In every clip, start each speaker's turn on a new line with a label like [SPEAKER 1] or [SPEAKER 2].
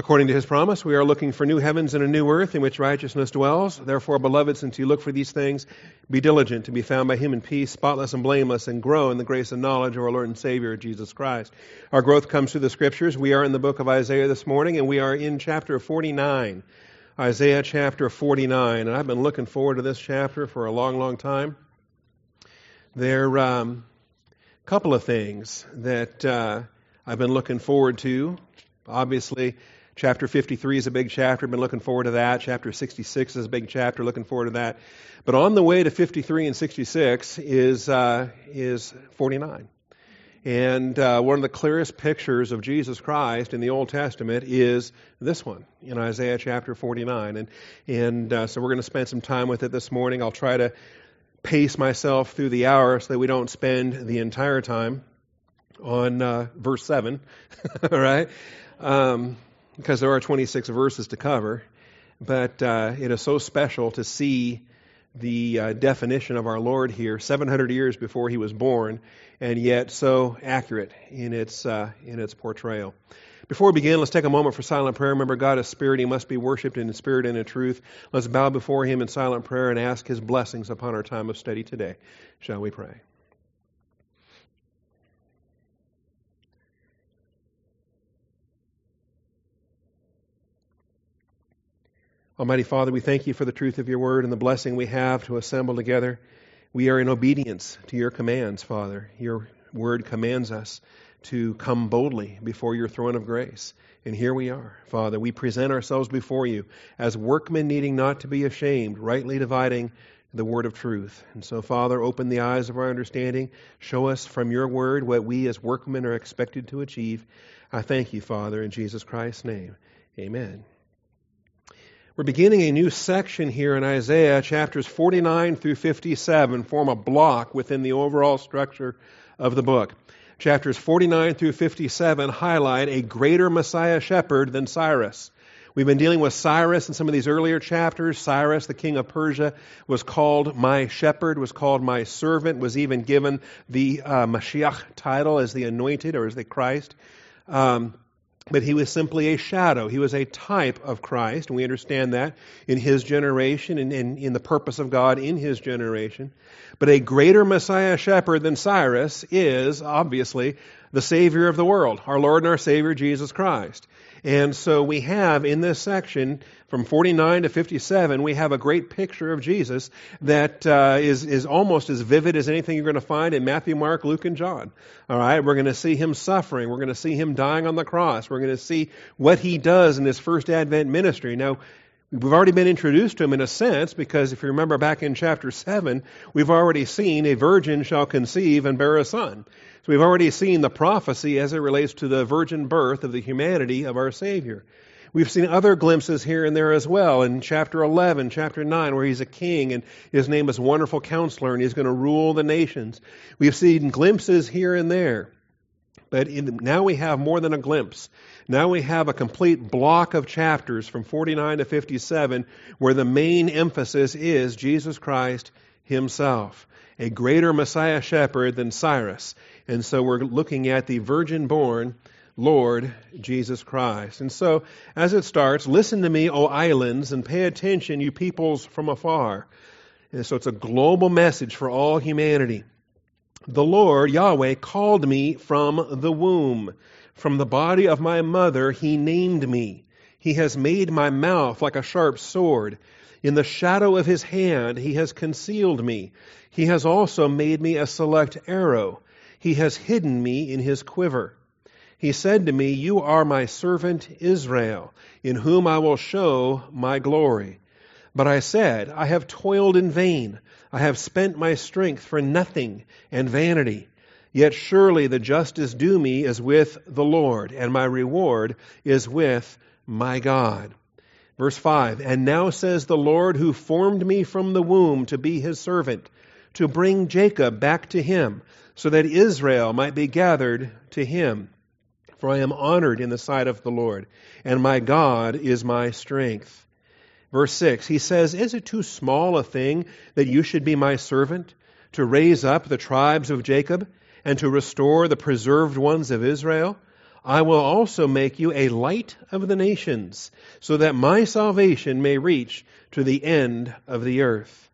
[SPEAKER 1] According to his promise, we are looking for new heavens and a new earth in which righteousness dwells. Therefore, beloved, since you look for these things, be diligent to be found by him in peace, spotless and blameless, and grow in the grace and knowledge of our Lord and Savior, Jesus Christ. Our growth comes through the scriptures. We are in the book of Isaiah this morning, and we are in chapter 49. Isaiah chapter 49. And I've been looking forward to this chapter for a long, long time. There are um, a couple of things that uh, I've been looking forward to. Obviously, Chapter 53 is a big chapter. I've Been looking forward to that. Chapter 66 is a big chapter. Looking forward to that. But on the way to 53 and 66 is uh, is 49. And uh, one of the clearest pictures of Jesus Christ in the Old Testament is this one in Isaiah chapter 49. And and uh, so we're going to spend some time with it this morning. I'll try to pace myself through the hour so that we don't spend the entire time on uh, verse 7. All right. Um, because there are 26 verses to cover, but uh, it is so special to see the uh, definition of our Lord here, 700 years before he was born, and yet so accurate in its uh, in its portrayal. Before we begin, let's take a moment for silent prayer. Remember, God is spirit; He must be worshipped in spirit and in truth. Let's bow before Him in silent prayer and ask His blessings upon our time of study today. Shall we pray? Almighty Father, we thank you for the truth of your word and the blessing we have to assemble together. We are in obedience to your commands, Father. Your word commands us to come boldly before your throne of grace. And here we are, Father. We present ourselves before you as workmen needing not to be ashamed, rightly dividing the word of truth. And so, Father, open the eyes of our understanding. Show us from your word what we as workmen are expected to achieve. I thank you, Father, in Jesus Christ's name. Amen. We're beginning a new section here in Isaiah. Chapters 49 through 57 form a block within the overall structure of the book. Chapters 49 through 57 highlight a greater Messiah shepherd than Cyrus. We've been dealing with Cyrus in some of these earlier chapters. Cyrus, the king of Persia, was called my shepherd, was called my servant, was even given the uh, Mashiach title as the anointed or as the Christ. Um, but he was simply a shadow. He was a type of Christ, and we understand that in his generation and in, in, the purpose of God in his generation. But a greater Messiah shepherd than Cyrus is, obviously, the Savior of the world, our Lord and our Savior, Jesus Christ. And so we have in this section from 49 to 57, we have a great picture of Jesus that uh, is is almost as vivid as anything you're going to find in Matthew, Mark, Luke, and John. All right, we're going to see him suffering. We're going to see him dying on the cross. We're going to see what he does in his first Advent ministry. Now, We've already been introduced to him in a sense because if you remember back in chapter 7, we've already seen a virgin shall conceive and bear a son. So we've already seen the prophecy as it relates to the virgin birth of the humanity of our Savior. We've seen other glimpses here and there as well in chapter 11, chapter 9, where he's a king and his name is Wonderful Counselor and he's going to rule the nations. We've seen glimpses here and there. But in, now we have more than a glimpse. Now we have a complete block of chapters from 49 to 57 where the main emphasis is Jesus Christ himself, a greater Messiah shepherd than Cyrus. And so we're looking at the virgin born Lord Jesus Christ. And so as it starts, listen to me, O islands, and pay attention, you peoples from afar. And so it's a global message for all humanity. The Lord, Yahweh, called me from the womb. From the body of my mother, he named me. He has made my mouth like a sharp sword. In the shadow of his hand, he has concealed me. He has also made me a select arrow. He has hidden me in his quiver. He said to me, You are my servant Israel, in whom I will show my glory. But I said, I have toiled in vain. I have spent my strength for nothing and vanity. Yet surely the justice due me is with the Lord, and my reward is with my God. Verse 5 And now says the Lord who formed me from the womb to be his servant, to bring Jacob back to him so that Israel might be gathered to him. For I am honored in the sight of the Lord, and my God is my strength. Verse 6, he says, Is it too small a thing that you should be my servant, to raise up the tribes of Jacob, and to restore the preserved ones of Israel? I will also make you a light of the nations, so that my salvation may reach to the end of the earth.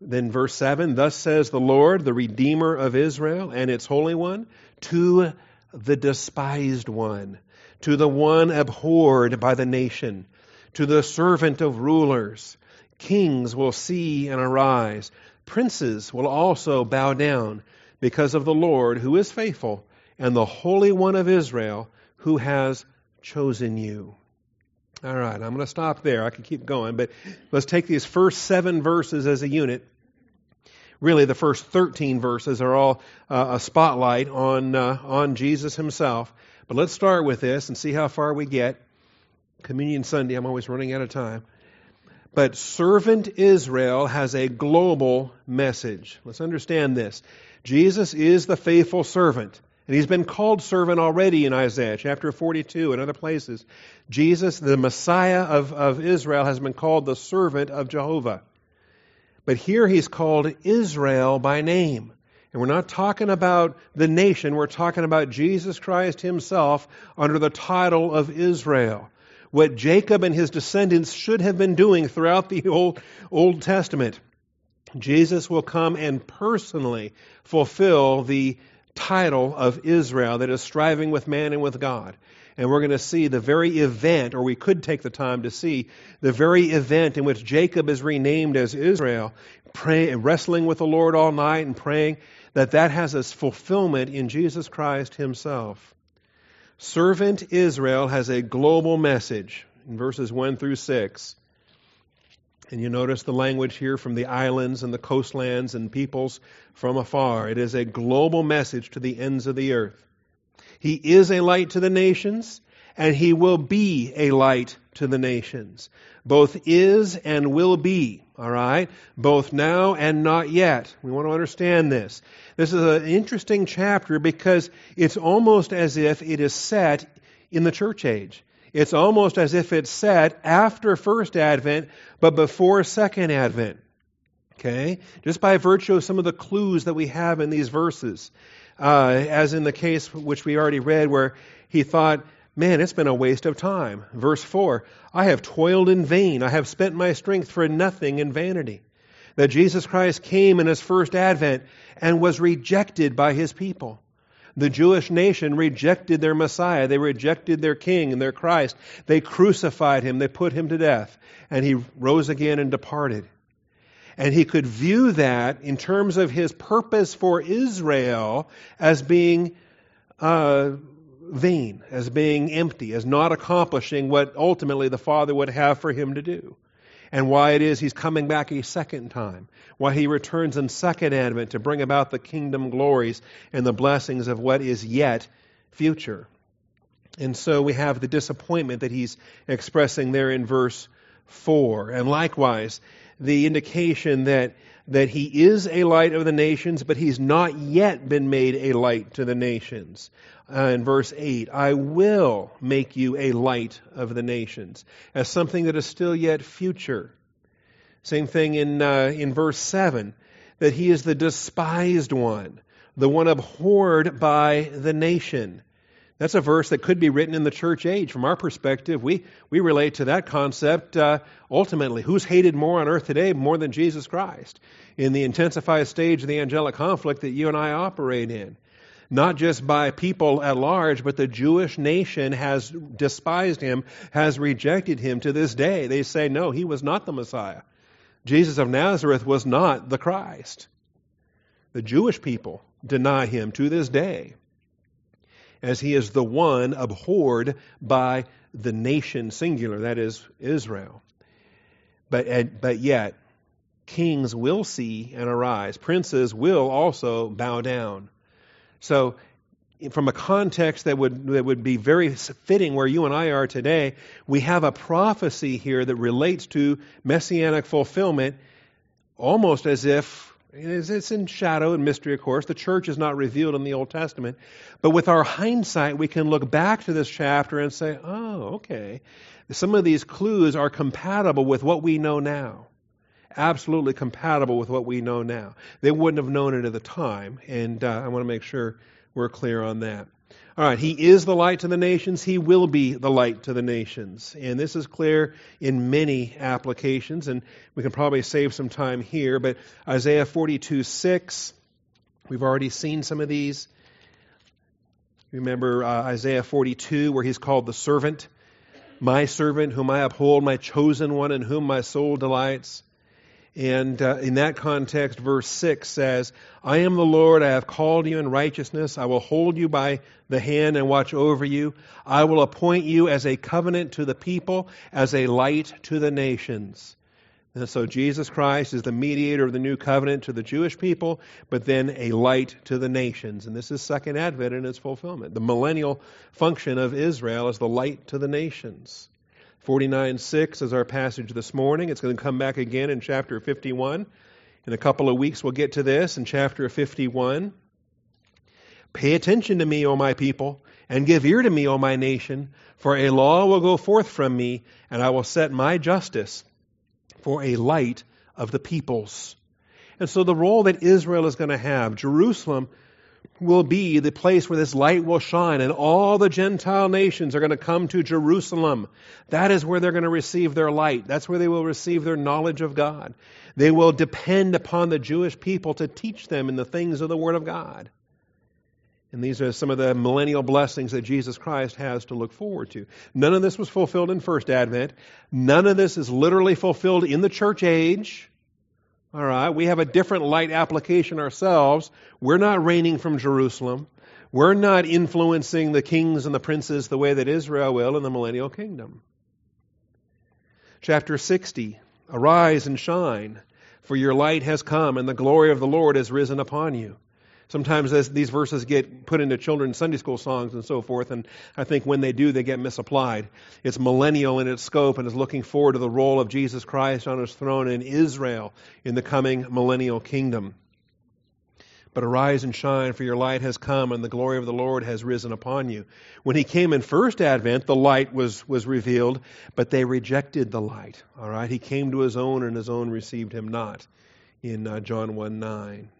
[SPEAKER 1] Then verse 7 Thus says the Lord, the Redeemer of Israel and its Holy One, to the despised one, to the one abhorred by the nation, to the servant of rulers. Kings will see and arise. Princes will also bow down because of the Lord who is faithful and the Holy One of Israel who has chosen you. All right, I'm going to stop there. I could keep going, but let's take these first seven verses as a unit. Really, the first 13 verses are all uh, a spotlight on, uh, on Jesus himself. But let's start with this and see how far we get. Communion Sunday, I'm always running out of time. But servant Israel has a global message. Let's understand this. Jesus is the faithful servant. And he's been called servant already in Isaiah chapter 42 and other places. Jesus, the Messiah of, of Israel, has been called the servant of Jehovah. But here he's called Israel by name. And we're not talking about the nation, we're talking about Jesus Christ himself under the title of Israel. What Jacob and his descendants should have been doing throughout the Old, Old Testament. Jesus will come and personally fulfill the title of Israel that is striving with man and with God. And we're going to see the very event, or we could take the time to see the very event in which Jacob is renamed as Israel, pray, wrestling with the Lord all night and praying that that has its fulfillment in Jesus Christ himself. Servant Israel has a global message in verses 1 through 6. And you notice the language here from the islands and the coastlands and peoples from afar. It is a global message to the ends of the earth. He is a light to the nations, and he will be a light to the nations. Both is and will be, all right? Both now and not yet. We want to understand this. This is an interesting chapter because it's almost as if it is set in the church age. It's almost as if it's set after first advent, but before second advent. Okay? Just by virtue of some of the clues that we have in these verses. Uh, as in the case which we already read, where he thought, man, it's been a waste of time. Verse 4 I have toiled in vain. I have spent my strength for nothing in vanity. That Jesus Christ came in his first advent and was rejected by his people. The Jewish nation rejected their Messiah. They rejected their King and their Christ. They crucified him. They put him to death. And he rose again and departed. And he could view that in terms of his purpose for Israel as being uh, vain, as being empty, as not accomplishing what ultimately the Father would have for him to do and why it is he's coming back a second time, why he returns in second advent to bring about the kingdom glories and the blessings of what is yet future. And so we have the disappointment that he's expressing there in verse 4. And likewise, the indication that, that he is a light of the nations, but he's not yet been made a light to the nations uh, in verse 8 I will make you a light of the nations, as something that is still yet future. Same thing in, uh, in verse 7 that he is the despised one, the one abhorred by the nation. That's a verse that could be written in the church age. From our perspective, we, we relate to that concept uh, ultimately. Who's hated more on earth today more than Jesus Christ? In the intensified stage of the angelic conflict that you and I operate in not just by people at large, but the Jewish nation has despised him, has rejected him to this day. They say, no, he was not the Messiah. Jesus of Nazareth was not the Christ. The Jewish people deny him to this day, as he is the one abhorred by the nation singular, that is, Israel. But, but yet, kings will see and arise, princes will also bow down. So, from a context that would, that would be very fitting where you and I are today, we have a prophecy here that relates to messianic fulfillment almost as if it's in shadow and mystery, of course. The church is not revealed in the Old Testament. But with our hindsight, we can look back to this chapter and say, oh, okay. Some of these clues are compatible with what we know now absolutely compatible with what we know now. They wouldn't have known it at the time, and uh, I want to make sure we're clear on that. All right, he is the light to the nations. He will be the light to the nations. And this is clear in many applications, and we can probably save some time here. But Isaiah 42 6, we've already seen some of these. Remember uh, Isaiah 42, where he's called the servant, my servant, whom I uphold, my chosen one, in whom my soul delights. And uh, in that context, verse 6 says, I am the Lord, I have called you in righteousness, I will hold you by the hand and watch over you. I will appoint you as a covenant to the people, as a light to the nations. And so Jesus Christ is the mediator of the new covenant to the Jewish people, but then a light to the nations. And this is Second Advent in its fulfillment. The millennial function of Israel is the light to the nations. 49 6 is our passage this morning. It's going to come back again in chapter 51. In a couple of weeks, we'll get to this in chapter 51. Pay attention to me, O my people, and give ear to me, O my nation, for a law will go forth from me, and I will set my justice for a light of the peoples. And so the role that Israel is going to have, Jerusalem will be the place where this light will shine, and all the Gentile nations are going to come to Jerusalem. That is where they're going to receive their light. That's where they will receive their knowledge of God. They will depend upon the Jewish people to teach them in the things of the Word of God. And these are some of the millennial blessings that Jesus Christ has to look forward to. None of this was fulfilled in First Advent. None of this is literally fulfilled in the church age. All right, we have a different light application ourselves. We're not reigning from Jerusalem. We're not influencing the kings and the princes the way that Israel will in the millennial kingdom. Chapter 60 Arise and shine, for your light has come, and the glory of the Lord has risen upon you. Sometimes this, these verses get put into children's Sunday school songs and so forth, and I think when they do, they get misapplied. It's millennial in its scope and is looking forward to the role of Jesus Christ on his throne in Israel in the coming millennial kingdom. But arise and shine, for your light has come, and the glory of the Lord has risen upon you. When he came in first advent, the light was, was revealed, but they rejected the light. All right? He came to his own, and his own received him not, in uh, John 1 9.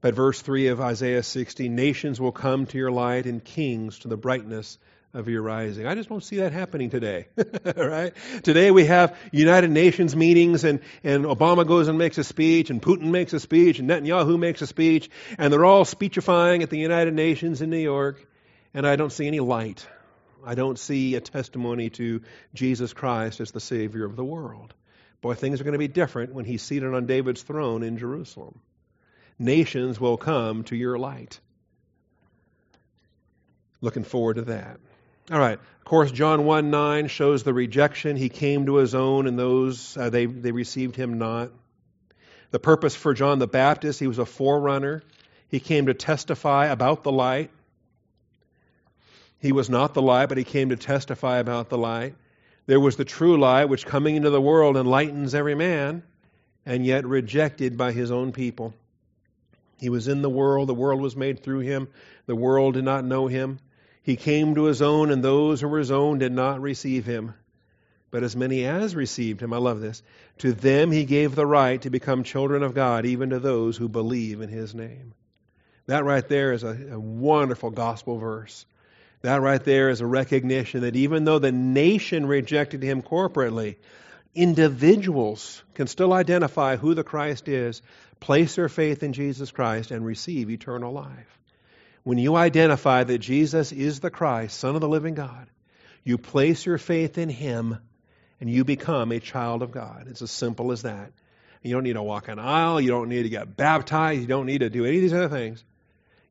[SPEAKER 1] But verse 3 of Isaiah 60 nations will come to your light and kings to the brightness of your rising. I just don't see that happening today. right? Today we have United Nations meetings and, and Obama goes and makes a speech and Putin makes a speech and Netanyahu makes a speech and they're all speechifying at the United Nations in New York and I don't see any light. I don't see a testimony to Jesus Christ as the Savior of the world. Boy, things are going to be different when he's seated on David's throne in Jerusalem nations will come to your light. Looking forward to that. All right. Of course, John 1 9 shows the rejection. He came to his own, and those, uh, they, they received him not. The purpose for John the Baptist, he was a forerunner. He came to testify about the light. He was not the light, but he came to testify about the light. There was the true light, which coming into the world enlightens every man, and yet rejected by his own people. He was in the world, the world was made through him, the world did not know him. He came to his own, and those who were his own did not receive him. But as many as received him, I love this, to them he gave the right to become children of God, even to those who believe in his name. That right there is a, a wonderful gospel verse. That right there is a recognition that even though the nation rejected him corporately, individuals can still identify who the Christ is, place their faith in Jesus Christ, and receive eternal life. When you identify that Jesus is the Christ, Son of the living God, you place your faith in Him and you become a child of God. It's as simple as that. You don't need to walk an aisle. You don't need to get baptized. You don't need to do any of these other things.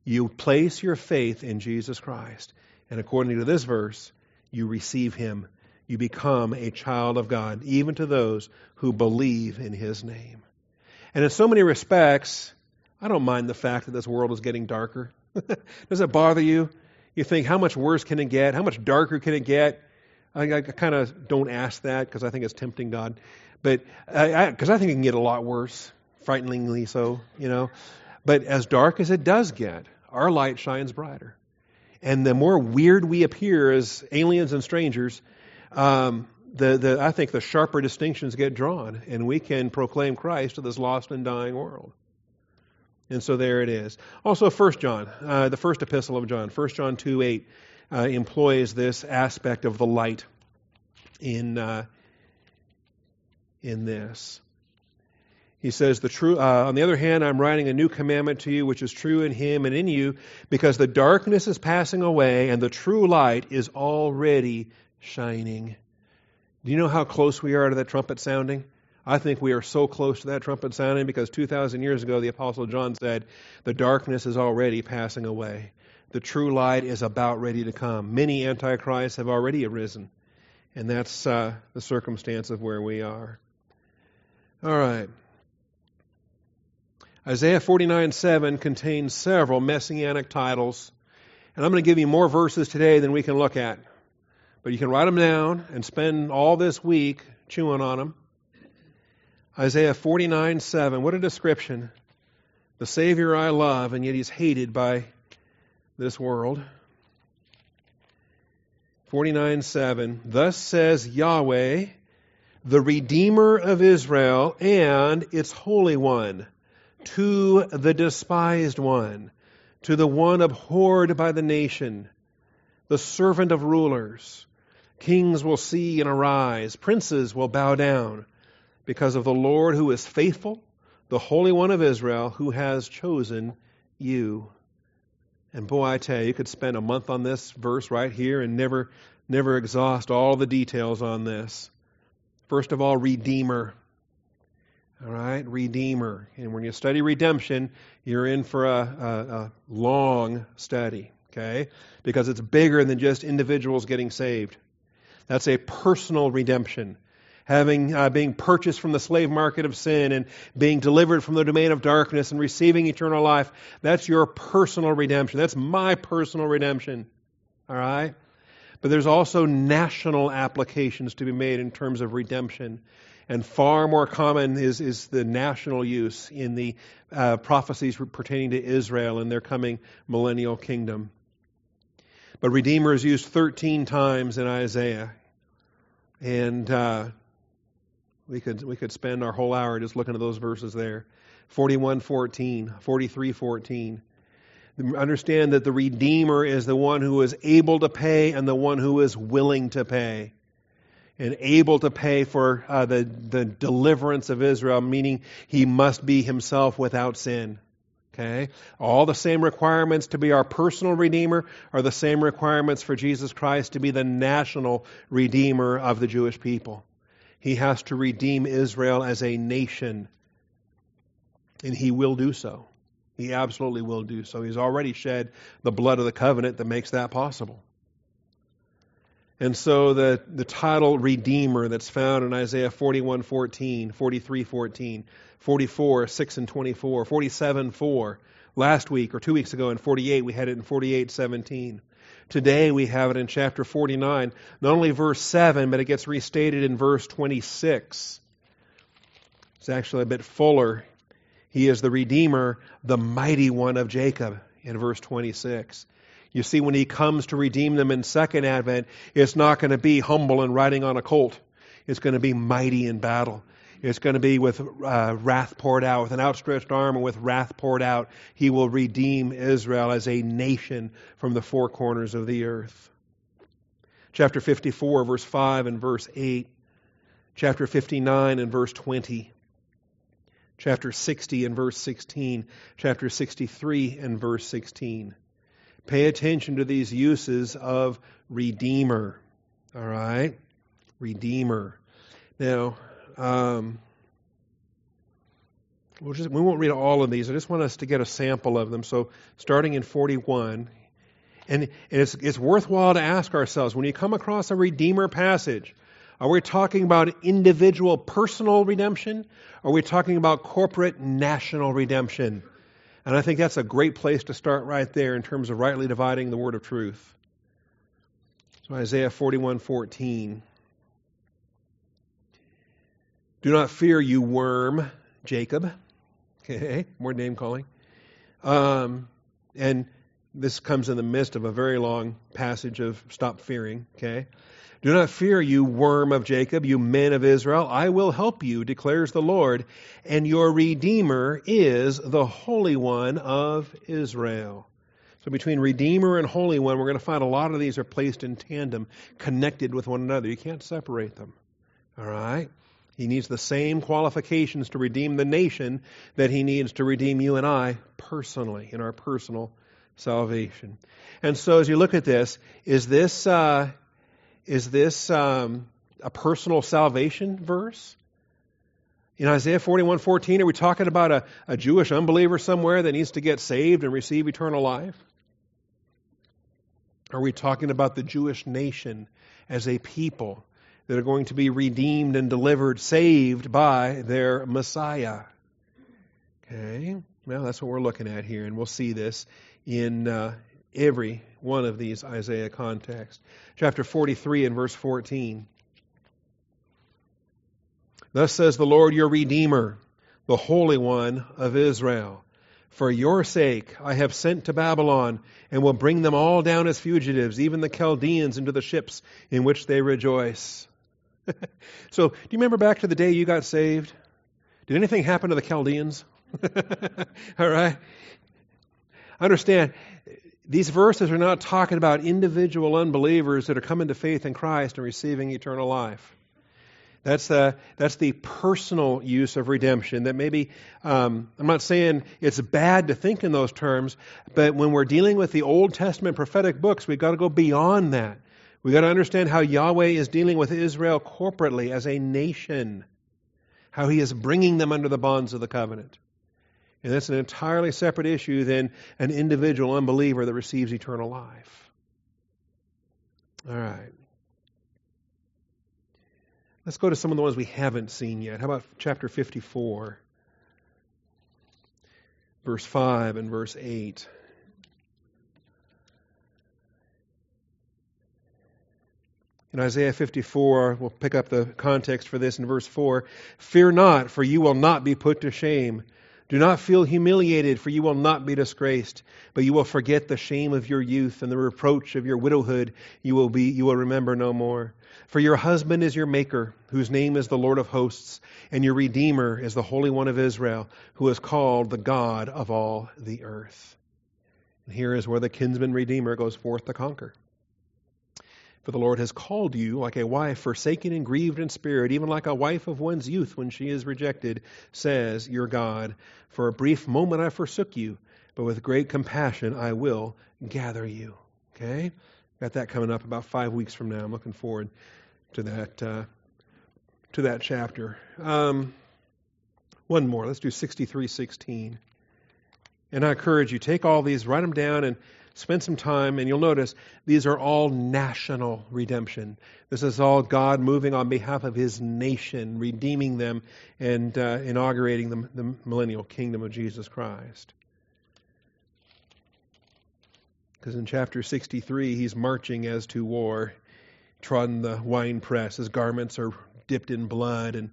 [SPEAKER 1] You place your faith in Jesus Christ. And according to this verse, you receive Him you become a child of God, even to those who believe in His name. And in so many respects, I don't mind the fact that this world is getting darker. Does it bother you? You think, how much worse can it get? How much darker can it get? I, I kind of don't ask that because I think it's tempting God. But because I, I think it can get a lot worse, frighteningly so, you know. But as dark as it does get, our light shines brighter. And the more weird we appear as aliens and strangers, um, the, the, I think the sharper distinctions get drawn, and we can proclaim Christ to this lost and dying world. And so there it is. Also, 1 John, uh, the first epistle of John, 1 John 2 8, uh, employs this aspect of the light in, uh, in this. He says, the true, uh, on the other hand, I'm writing a new commandment to you, which is true in him and in you, because the darkness is passing away and the true light is already shining. Do you know how close we are to that trumpet sounding? I think we are so close to that trumpet sounding because 2,000 years ago, the Apostle John said, The darkness is already passing away. The true light is about ready to come. Many antichrists have already arisen. And that's uh, the circumstance of where we are. All right. Isaiah 49 7 contains several messianic titles. And I'm going to give you more verses today than we can look at. But you can write them down and spend all this week chewing on them. Isaiah 49 7. What a description. The Savior I love, and yet he's hated by this world. 49 7. Thus says Yahweh, the Redeemer of Israel and its Holy One, to the despised one, to the one abhorred by the nation, the servant of rulers. Kings will see and arise, princes will bow down because of the Lord who is faithful, the Holy One of Israel, who has chosen you. And boy, I tell you, you could spend a month on this verse right here and never, never exhaust all the details on this. First of all, Redeemer. All right, Redeemer. And when you study redemption, you're in for a, a, a long study, okay? Because it's bigger than just individuals getting saved. That's a personal redemption having uh, being purchased from the slave market of sin and being delivered from the domain of darkness and receiving eternal life. That's your personal redemption. That's my personal redemption. All right? But there's also national applications to be made in terms of redemption. And far more common is, is the national use in the uh, prophecies pertaining to Israel and their coming millennial kingdom. But Redeemer is used 13 times in Isaiah. And uh, we could, we could spend our whole hour just looking at those verses there. 41 14, 43 14. Understand that the Redeemer is the one who is able to pay and the one who is willing to pay. And able to pay for uh, the, the deliverance of Israel, meaning he must be himself without sin. Okay? All the same requirements to be our personal Redeemer are the same requirements for Jesus Christ to be the national Redeemer of the Jewish people. He has to redeem Israel as a nation. And he will do so. He absolutely will do so. He's already shed the blood of the covenant that makes that possible. And so the, the title Redeemer that's found in Isaiah 41 14, 43 14, 44 6 and 24, 47 4, last week or two weeks ago in 48, we had it in 48 17. Today we have it in chapter 49, not only verse 7, but it gets restated in verse 26. It's actually a bit fuller. He is the Redeemer, the mighty one of Jacob, in verse 26. You see, when he comes to redeem them in second advent, it's not going to be humble and riding on a colt. It's going to be mighty in battle. It's going to be with uh, wrath poured out, with an outstretched arm and with wrath poured out. He will redeem Israel as a nation from the four corners of the earth. Chapter 54, verse 5 and verse 8. Chapter 59 and verse 20. Chapter 60 and verse 16. Chapter 63 and verse 16. Pay attention to these uses of Redeemer. All right? Redeemer. Now, um, we'll just, we won't read all of these. I just want us to get a sample of them. So, starting in 41, and, and it's, it's worthwhile to ask ourselves when you come across a Redeemer passage, are we talking about individual personal redemption? Or are we talking about corporate national redemption? And I think that's a great place to start right there in terms of rightly dividing the word of truth. So Isaiah 41:14. Do not fear, you worm, Jacob. Okay, more name calling. Um, and this comes in the midst of a very long passage of stop fearing, okay? Do not fear, you worm of Jacob, you men of Israel. I will help you, declares the Lord, and your Redeemer is the Holy One of Israel. So between Redeemer and Holy One, we're going to find a lot of these are placed in tandem, connected with one another. You can't separate them. All right? He needs the same qualifications to redeem the nation that he needs to redeem you and I personally, in our personal salvation. And so as you look at this, is this, uh, is this um, a personal salvation verse? In Isaiah 41 14, are we talking about a, a Jewish unbeliever somewhere that needs to get saved and receive eternal life? Are we talking about the Jewish nation as a people that are going to be redeemed and delivered, saved by their Messiah? Okay, well, that's what we're looking at here, and we'll see this in uh, every one of these Isaiah contexts. Chapter 43 and verse 14. Thus says the Lord your Redeemer, the Holy One of Israel. For your sake I have sent to Babylon, and will bring them all down as fugitives, even the Chaldeans into the ships in which they rejoice. so, do you remember back to the day you got saved? Did anything happen to the Chaldeans? all right? Understand, these verses are not talking about individual unbelievers that are coming to faith in Christ and receiving eternal life. That's the, that's the personal use of redemption. That maybe, um, I'm not saying it's bad to think in those terms, but when we're dealing with the Old Testament prophetic books, we've got to go beyond that. We've got to understand how Yahweh is dealing with Israel corporately as a nation, how he is bringing them under the bonds of the covenant. And that's an entirely separate issue than an individual unbeliever that receives eternal life. All right. Let's go to some of the ones we haven't seen yet. How about chapter 54, verse 5 and verse 8? In Isaiah 54, we'll pick up the context for this in verse 4. Fear not, for you will not be put to shame. Do not feel humiliated, for you will not be disgraced, but you will forget the shame of your youth and the reproach of your widowhood you will be you will remember no more. For your husband is your maker, whose name is the Lord of hosts, and your redeemer is the Holy One of Israel, who is called the God of all the earth. And here is where the kinsman redeemer goes forth to conquer. For the Lord has called you like a wife forsaken and grieved in spirit, even like a wife of one's youth when she is rejected, says your God. For a brief moment I forsook you, but with great compassion I will gather you. Okay? Got that coming up about five weeks from now. I'm looking forward to that uh, to that chapter. Um, one more. Let's do 6316. And I encourage you, take all these, write them down, and spend some time, and you'll notice these are all national redemption. This is all God moving on behalf of His nation, redeeming them, and uh, inaugurating the, the millennial kingdom of Jesus Christ. Because in chapter 63, he's marching as to war, trodden the winepress. His garments are dipped in blood, and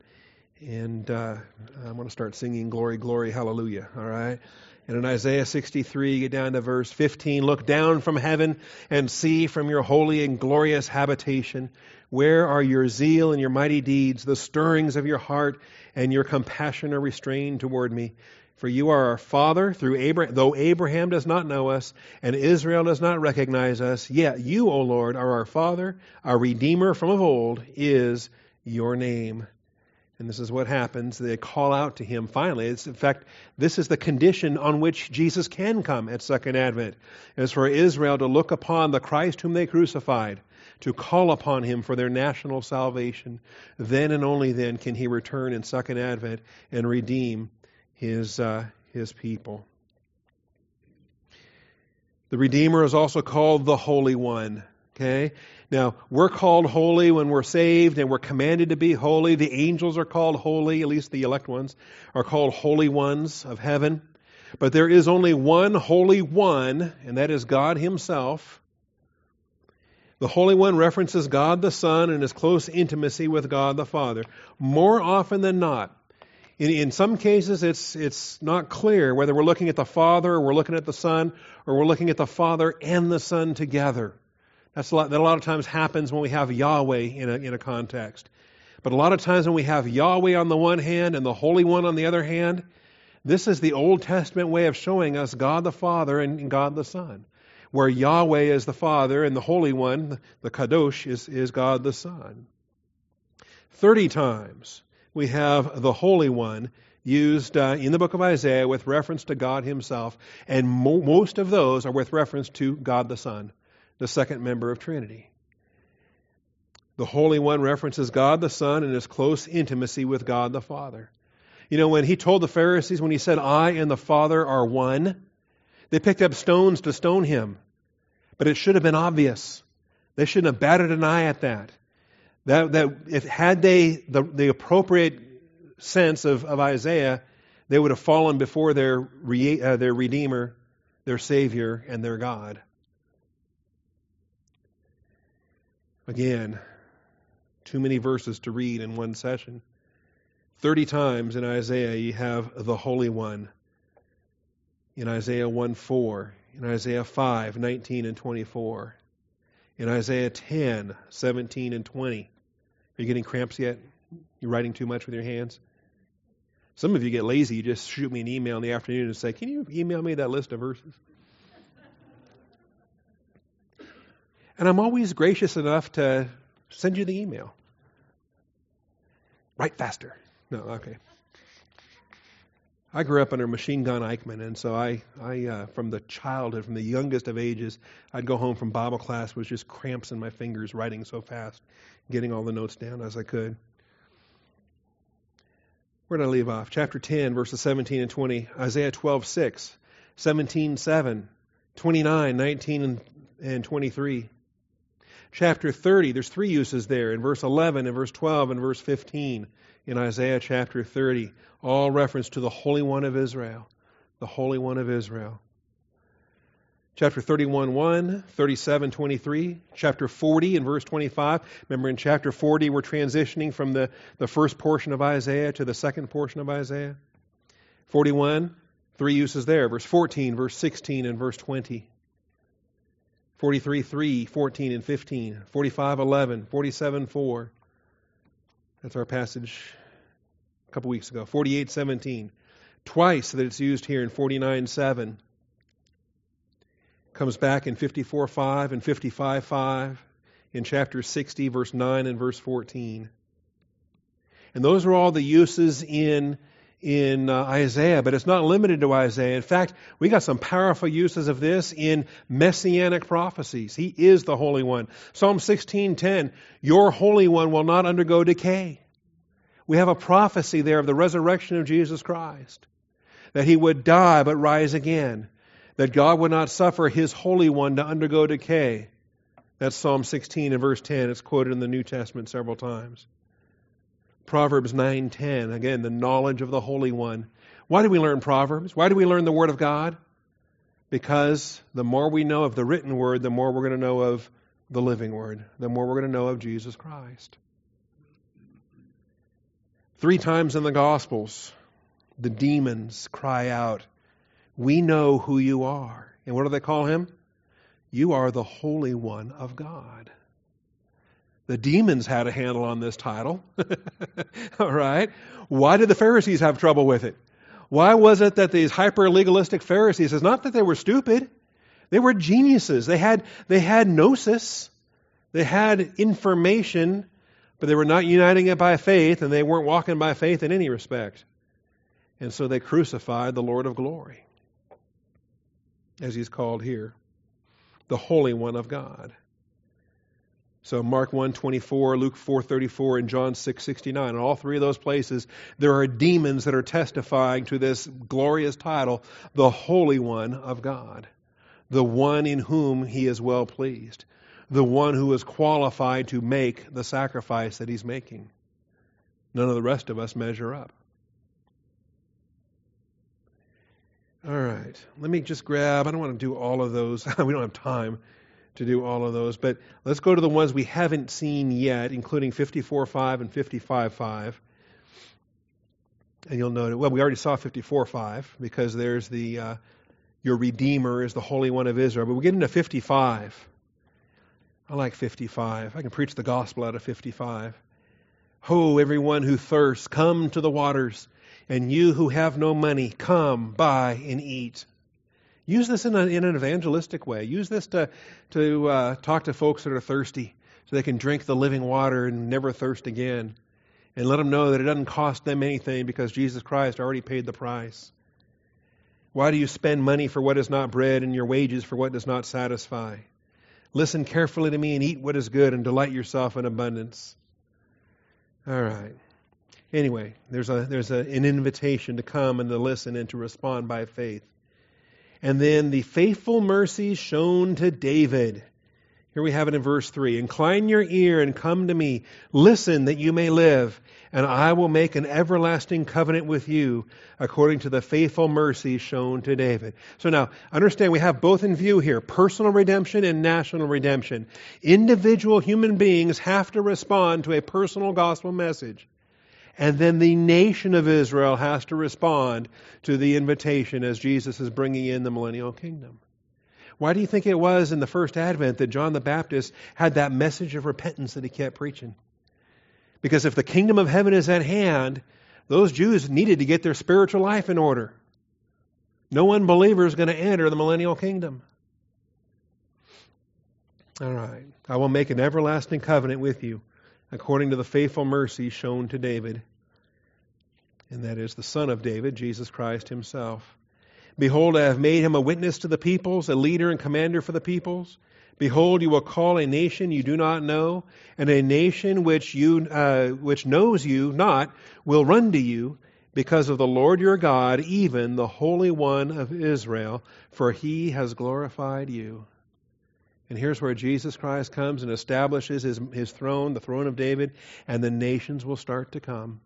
[SPEAKER 1] and uh, I want to start singing "Glory, Glory, Hallelujah." All right. And in Isaiah 63, get down to verse 15. Look down from heaven and see from your holy and glorious habitation. Where are your zeal and your mighty deeds, the stirrings of your heart and your compassion are restrained toward me? For you are our father through Abraham, though Abraham does not know us and Israel does not recognize us, yet you, O Lord, are our father, our redeemer from of old is your name. And this is what happens. They call out to him finally. It's, in fact, this is the condition on which Jesus can come at Second Advent. It's for Israel to look upon the Christ whom they crucified, to call upon him for their national salvation. Then and only then can he return in Second Advent and redeem his, uh, his people. The Redeemer is also called the Holy One. Okay? Now, we're called holy when we're saved and we're commanded to be holy. The angels are called holy, at least the elect ones are called holy ones of heaven. But there is only one holy one, and that is God Himself. The Holy One references God the Son and his close intimacy with God the Father. More often than not, In, in some cases, it's, it's not clear whether we're looking at the Father or we're looking at the Son or we're looking at the Father and the Son together. That's a lot, that a lot of times happens when we have Yahweh in a, in a context. But a lot of times when we have Yahweh on the one hand and the Holy One on the other hand, this is the Old Testament way of showing us God the Father and God the Son, where Yahweh is the Father and the Holy One, the Kadosh, is, is God the Son. Thirty times we have the Holy One used uh, in the book of Isaiah with reference to God Himself, and mo- most of those are with reference to God the Son, the second member of Trinity. The Holy One references God the Son and his close intimacy with God the Father. You know, when he told the Pharisees, when he said, I and the Father are one, they picked up stones to stone him. But it should have been obvious. They shouldn't have batted an eye at that. That, that if had they the, the appropriate sense of, of Isaiah, they would have fallen before their, re, uh, their Redeemer, their Savior, and their God. Again, too many verses to read in one session. Thirty times in Isaiah you have the Holy One. In Isaiah 1 4, in Isaiah 5, 19 and 24, in Isaiah 10, 17 and 20. Are you getting cramps yet? You're writing too much with your hands? Some of you get lazy. You just shoot me an email in the afternoon and say, Can you email me that list of verses? And I'm always gracious enough to send you the email. Write faster. No, okay. I grew up under Machine Gun Eichmann, and so I, I uh, from the childhood, from the youngest of ages, I'd go home from Bible class with just cramps in my fingers, writing so fast, getting all the notes down as I could. Where did I leave off? Chapter 10, verses 17 and 20. Isaiah 12, 6, 17, 7, 29, 19, and, and 23. Chapter 30, there's three uses there in verse 11, and verse 12, and verse 15 in Isaiah chapter 30, all reference to the Holy One of Israel. The Holy One of Israel. Chapter 31, 1, 37, 23, chapter 40 and verse 25. Remember in chapter 40, we're transitioning from the, the first portion of Isaiah to the second portion of Isaiah. 41, three uses there. Verse 14, verse 16, and verse 20. 43, 3, 14, and 15. 45, 11, 47, 4. That's our passage a couple weeks ago. 48:17. Twice that it's used here in 49 7. Comes back in 54 5 and 55 5, in chapter 60 verse 9 and verse 14. And those are all the uses in in uh, Isaiah, but it's not limited to Isaiah. In fact, we got some powerful uses of this in messianic prophecies. He is the Holy One. Psalm 16:10, "Your Holy One will not undergo decay." We have a prophecy there of the resurrection of Jesus Christ, that he would die but rise again, that God would not suffer his Holy One to undergo decay. That's Psalm 16 and verse 10. It's quoted in the New Testament several times. Proverbs 9:10 again the knowledge of the holy one. Why do we learn proverbs? Why do we learn the word of God? Because the more we know of the written word, the more we're going to know of the living word, the more we're going to know of Jesus Christ. Three times in the gospels, the demons cry out, "We know who you are." And what do they call him? You are the holy one of God. The demons had a handle on this title. All right. Why did the Pharisees have trouble with it? Why was it that these hyper legalistic Pharisees, it's not that they were stupid, they were geniuses. They had, they had gnosis, they had information, but they were not uniting it by faith, and they weren't walking by faith in any respect. And so they crucified the Lord of glory, as he's called here, the Holy One of God. So Mark 1:24, Luke 4:34 and John 6:69. In all three of those places there are demons that are testifying to this glorious title, the Holy One of God, the one in whom he is well pleased, the one who is qualified to make the sacrifice that he's making. None of the rest of us measure up. All right. Let me just grab, I don't want to do all of those. we don't have time to do all of those. But let's go to the ones we haven't seen yet, including 54.5 and 55.5. And you'll note, well, we already saw 54.5 because there's the, uh, your Redeemer is the Holy One of Israel. But we get into 55. I like 55. I can preach the gospel out of 55. Ho, everyone who thirsts, come to the waters, and you who have no money, come, buy, and eat. Use this in, a, in an evangelistic way. Use this to, to uh, talk to folks that are thirsty so they can drink the living water and never thirst again. And let them know that it doesn't cost them anything because Jesus Christ already paid the price. Why do you spend money for what is not bread and your wages for what does not satisfy? Listen carefully to me and eat what is good and delight yourself in abundance. All right. Anyway, there's a there's a, an invitation to come and to listen and to respond by faith. And then the faithful mercy shown to David. Here we have it in verse 3 Incline your ear and come to me. Listen that you may live, and I will make an everlasting covenant with you according to the faithful mercy shown to David. So now, understand we have both in view here personal redemption and national redemption. Individual human beings have to respond to a personal gospel message. And then the nation of Israel has to respond to the invitation as Jesus is bringing in the millennial kingdom. Why do you think it was in the first advent that John the Baptist had that message of repentance that he kept preaching? Because if the kingdom of heaven is at hand, those Jews needed to get their spiritual life in order. No unbeliever is going to enter the millennial kingdom. All right. I will make an everlasting covenant with you according to the faithful mercy shown to David. And that is the Son of David, Jesus Christ Himself. Behold, I have made him a witness to the peoples, a leader and commander for the peoples. Behold, you will call a nation you do not know, and a nation which you uh, which knows you not will run to you, because of the Lord your God, even the Holy One of Israel, for He has glorified you. And here's where Jesus Christ comes and establishes his, his throne, the throne of David, and the nations will start to come.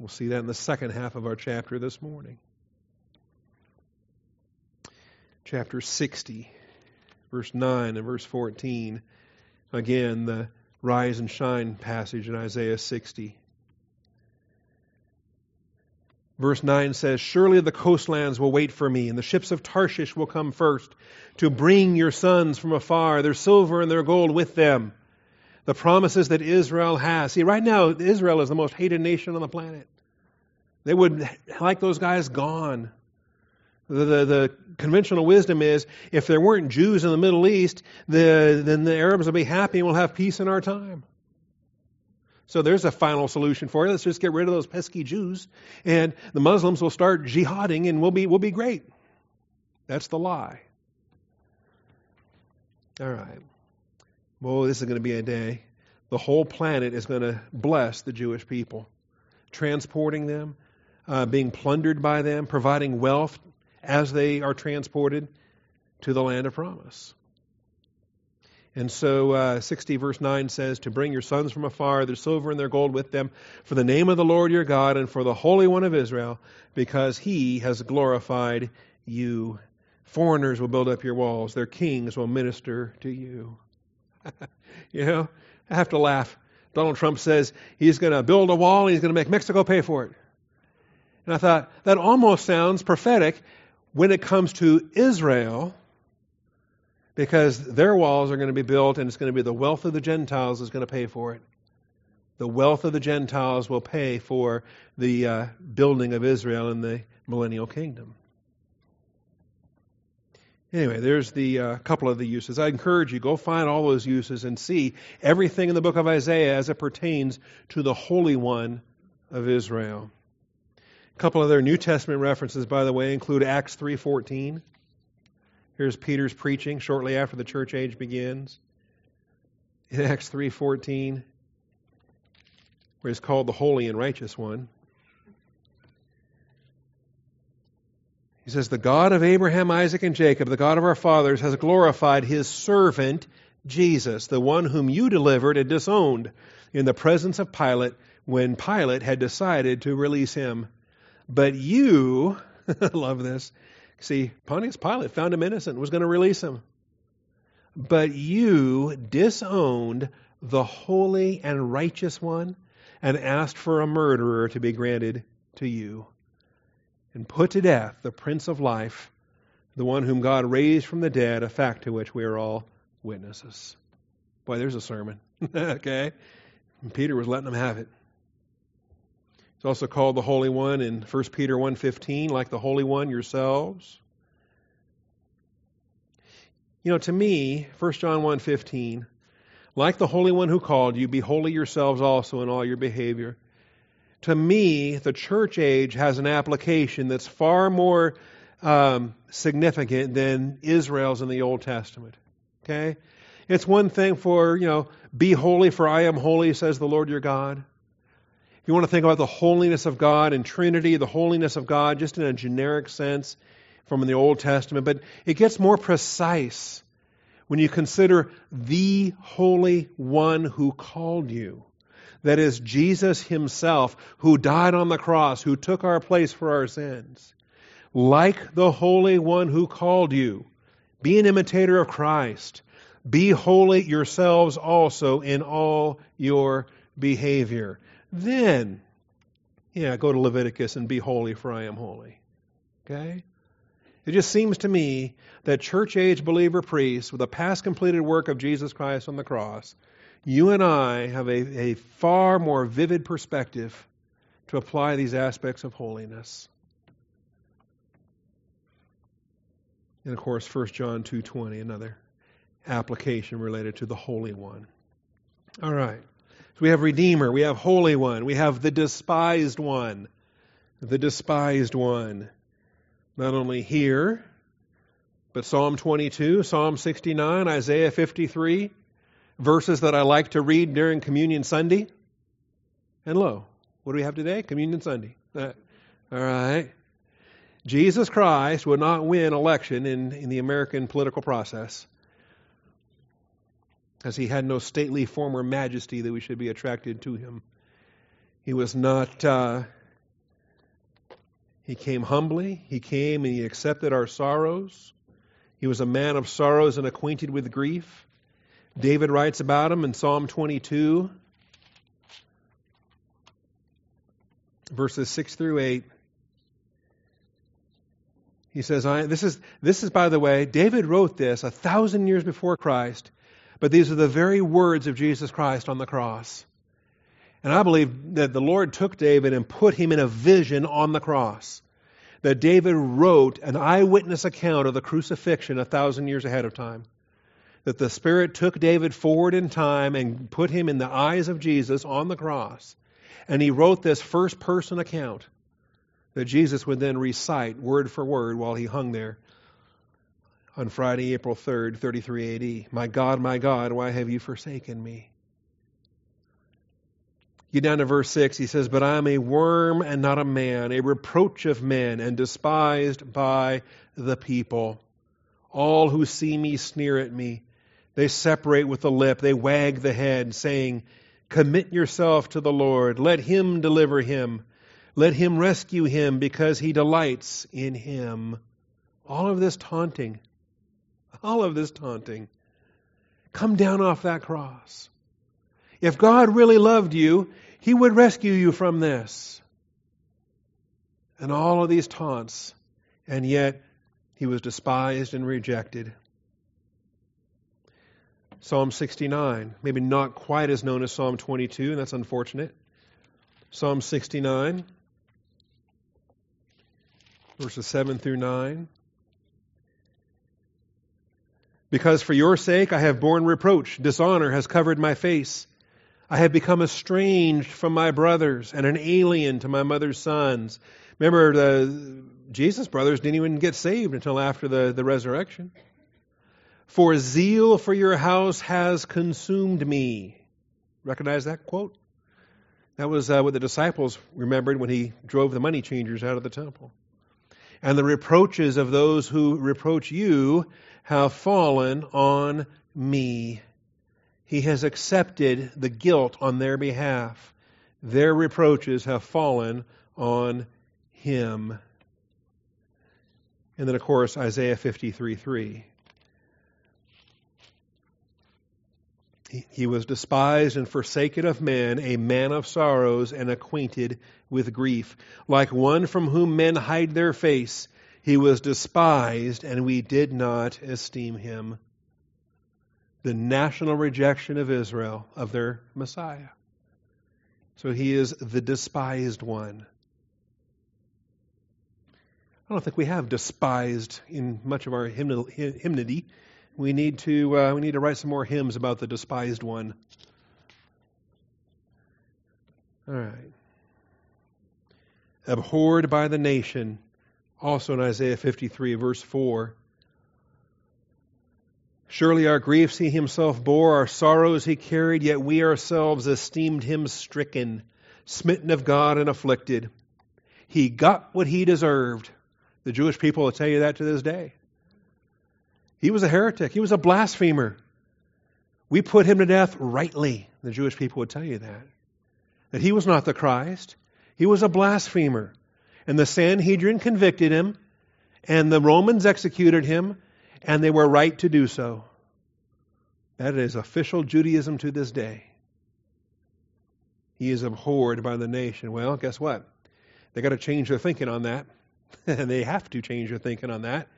[SPEAKER 1] We'll see that in the second half of our chapter this morning chapter 60, verse 9 and verse 14. Again, the rise and shine passage in Isaiah 60. Verse 9 says, Surely the coastlands will wait for me, and the ships of Tarshish will come first to bring your sons from afar, their silver and their gold with them. The promises that Israel has. See, right now, Israel is the most hated nation on the planet. They would like those guys gone. The, the, the, conventional wisdom is if there weren't Jews in the Middle East, the, then the Arabs will be happy and we'll have peace in our time. So there's a final solution for it. Let's just get rid of those pesky Jews, and the Muslims will start jihading, and we'll be we'll be great. That's the lie. All right. Well, this is going to be a day. The whole planet is going to bless the Jewish people, transporting them, uh, being plundered by them, providing wealth as they are transported to the land of promise. And so, uh, 60 verse 9 says, To bring your sons from afar, their silver and their gold with them, for the name of the Lord your God and for the Holy One of Israel, because he has glorified you. Foreigners will build up your walls, their kings will minister to you. you know, I have to laugh. Donald Trump says he's going to build a wall, and he's going to make Mexico pay for it. And I thought, that almost sounds prophetic when it comes to Israel, because their walls are going to be built and it's going to be the wealth of the Gentiles is going to pay for it. The wealth of the Gentiles will pay for the uh, building of Israel in the millennial kingdom. Anyway, there's the uh, couple of the uses. I encourage you go find all those uses and see everything in the book of Isaiah as it pertains to the Holy One of Israel. A couple other New Testament references, by the way, include Acts 3.14. Here's Peter's preaching shortly after the church age begins. In Acts 3.14, where he's called the Holy and Righteous One. He says, The God of Abraham, Isaac, and Jacob, the God of our fathers, has glorified his servant Jesus, the one whom you delivered and disowned in the presence of Pilate when Pilate had decided to release him. But you, I love this. See, Pontius Pilate found him innocent, was going to release him. But you disowned the holy and righteous one and asked for a murderer to be granted to you, and put to death the Prince of Life, the one whom God raised from the dead, a fact to which we are all witnesses. Boy, there's a sermon. okay? And Peter was letting them have it. Also called the Holy One in 1 Peter 1.15, like the Holy One yourselves. You know, to me, 1 John 1.15, like the Holy One who called you, be holy yourselves also in all your behavior. To me, the church age has an application that's far more um, significant than Israel's in the Old Testament. Okay? It's one thing for, you know, be holy for I am holy, says the Lord your God. You want to think about the holiness of God and Trinity, the holiness of God, just in a generic sense from the Old Testament, but it gets more precise when you consider the Holy One who called you. That is Jesus Himself, who died on the cross, who took our place for our sins. Like the Holy One who called you, be an imitator of Christ. Be holy yourselves also in all your behavior. Then, yeah, go to Leviticus and be holy, for I am holy. Okay? It just seems to me that church age believer priests, with the past completed work of Jesus Christ on the cross, you and I have a, a far more vivid perspective to apply these aspects of holiness. And of course, 1 John 2:20, another application related to the Holy One. All right. So we have Redeemer, we have Holy One, we have the despised one. The despised one. Not only here, but Psalm 22, Psalm 69, Isaiah 53, verses that I like to read during Communion Sunday. And lo, what do we have today? Communion Sunday. Uh, all right. Jesus Christ would not win election in, in the American political process as he had no stately form or majesty that we should be attracted to him. He was not, uh, he came humbly, he came and he accepted our sorrows. He was a man of sorrows and acquainted with grief. David writes about him in Psalm 22, verses 6 through 8. He says, I, this, is, this is, by the way, David wrote this a thousand years before Christ. But these are the very words of Jesus Christ on the cross. And I believe that the Lord took David and put him in a vision on the cross. That David wrote an eyewitness account of the crucifixion a thousand years ahead of time. That the Spirit took David forward in time and put him in the eyes of Jesus on the cross. And he wrote this first person account that Jesus would then recite word for word while he hung there on Friday, April 3rd, 33 AD. My God, my God, why have you forsaken me? Get down to verse 6. He says, But I am a worm and not a man, a reproach of men, and despised by the people. All who see me sneer at me. They separate with the lip, they wag the head, saying, Commit yourself to the Lord. Let him deliver him. Let him rescue him because he delights in him. All of this taunting all of this taunting. Come down off that cross. If God really loved you, He would rescue you from this. And all of these taunts, and yet He was despised and rejected. Psalm 69, maybe not quite as known as Psalm 22, and that's unfortunate. Psalm 69, verses 7 through 9. Because for your sake I have borne reproach, dishonor has covered my face. I have become estranged from my brothers and an alien to my mother's sons. Remember, the Jesus' brothers didn't even get saved until after the, the resurrection. For zeal for your house has consumed me. Recognize that quote? That was uh, what the disciples remembered when he drove the money changers out of the temple. And the reproaches of those who reproach you have fallen on me. He has accepted the guilt on their behalf. Their reproaches have fallen on him. And then, of course, Isaiah 53 3. He, was despised and forsaken of men, a man of sorrows and acquainted with grief. Like one from whom men hide their face, he was despised, and we did not esteem him. The national rejection of Israel, of their Messiah. So he is the despised one. I don't think we have despised in much of our hymnody. We need to uh, we need to write some more hymns about the despised one. All right. Abhorred by the nation, also in Isaiah 53, verse 4. Surely our griefs he himself bore, our sorrows he carried, yet we ourselves esteemed him stricken, smitten of God, and afflicted. He got what he deserved. The Jewish people will tell you that to this day. He was a heretic. He was a blasphemer. We put him to death rightly. The Jewish people would tell you that. That he was not the Christ. He was a blasphemer. And the Sanhedrin convicted him, and the Romans executed him, and they were right to do so. That is official Judaism to this day. He is abhorred by the nation. Well, guess what? They got to change their thinking on that. and they have to change their thinking on that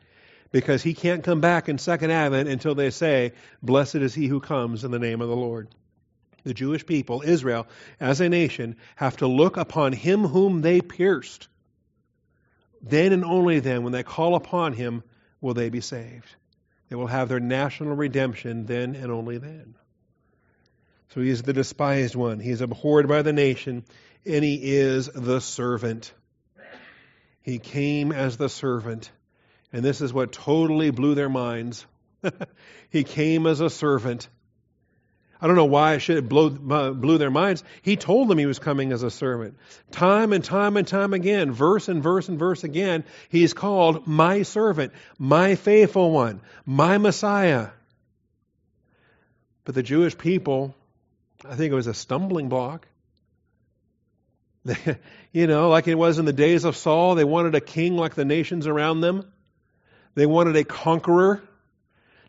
[SPEAKER 1] because he can't come back in second advent until they say, Blessed is he who comes in the name of the Lord. The Jewish people, Israel, as a nation, have to look upon him whom they pierced. Then and only then, when they call upon him, will they be saved. They will have their national redemption then and only then. So he is the despised one. He is abhorred by the nation, and he is the servant. He came as the servant. And this is what totally blew their minds. he came as a servant. I don't know why it should blow, uh, blew their minds. He told them he was coming as a servant. Time and time and time again, verse and verse and verse again, he's called my servant, my faithful one, my Messiah. But the Jewish people, I think it was a stumbling block. you know, like it was in the days of Saul, they wanted a king like the nations around them. They wanted a conqueror.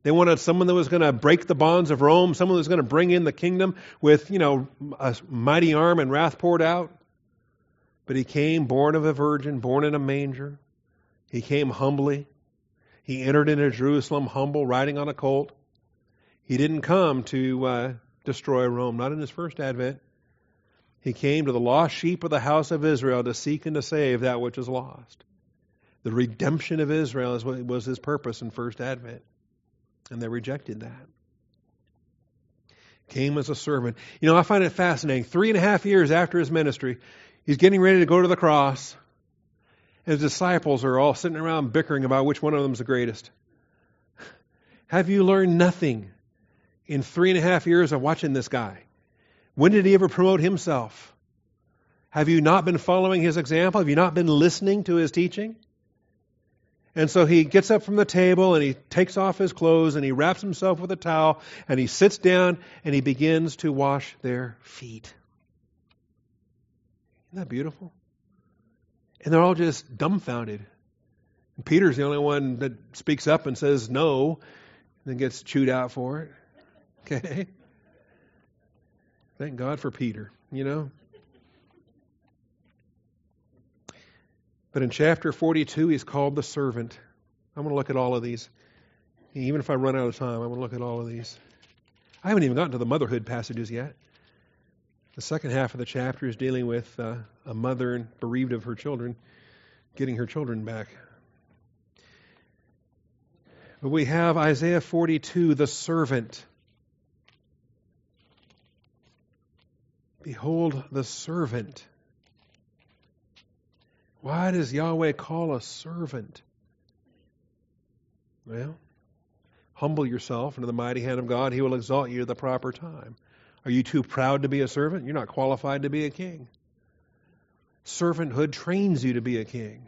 [SPEAKER 1] They wanted someone that was going to break the bonds of Rome, someone that was going to bring in the kingdom with, you know, a mighty arm and wrath poured out. But he came born of a virgin, born in a manger. He came humbly. He entered into Jerusalem humble, riding on a colt. He didn't come to uh, destroy Rome, not in his first advent. He came to the lost sheep of the house of Israel to seek and to save that which is lost. The redemption of Israel is was his purpose in first advent. And they rejected that. Came as a servant. You know, I find it fascinating. Three and a half years after his ministry, he's getting ready to go to the cross. His disciples are all sitting around bickering about which one of them is the greatest. Have you learned nothing in three and a half years of watching this guy? When did he ever promote himself? Have you not been following his example? Have you not been listening to his teaching? And so he gets up from the table and he takes off his clothes and he wraps himself with a towel and he sits down and he begins to wash their feet. Isn't that beautiful? And they're all just dumbfounded. And Peter's the only one that speaks up and says no, and then gets chewed out for it. Okay? Thank God for Peter, you know? But in chapter 42, he's called the servant. I'm going to look at all of these. Even if I run out of time, I'm going to look at all of these. I haven't even gotten to the motherhood passages yet. The second half of the chapter is dealing with uh, a mother bereaved of her children, getting her children back. But we have Isaiah 42, the servant. Behold the servant. Why does Yahweh call a servant? Well, humble yourself under the mighty hand of God. He will exalt you at the proper time. Are you too proud to be a servant? You're not qualified to be a king. Servanthood trains you to be a king.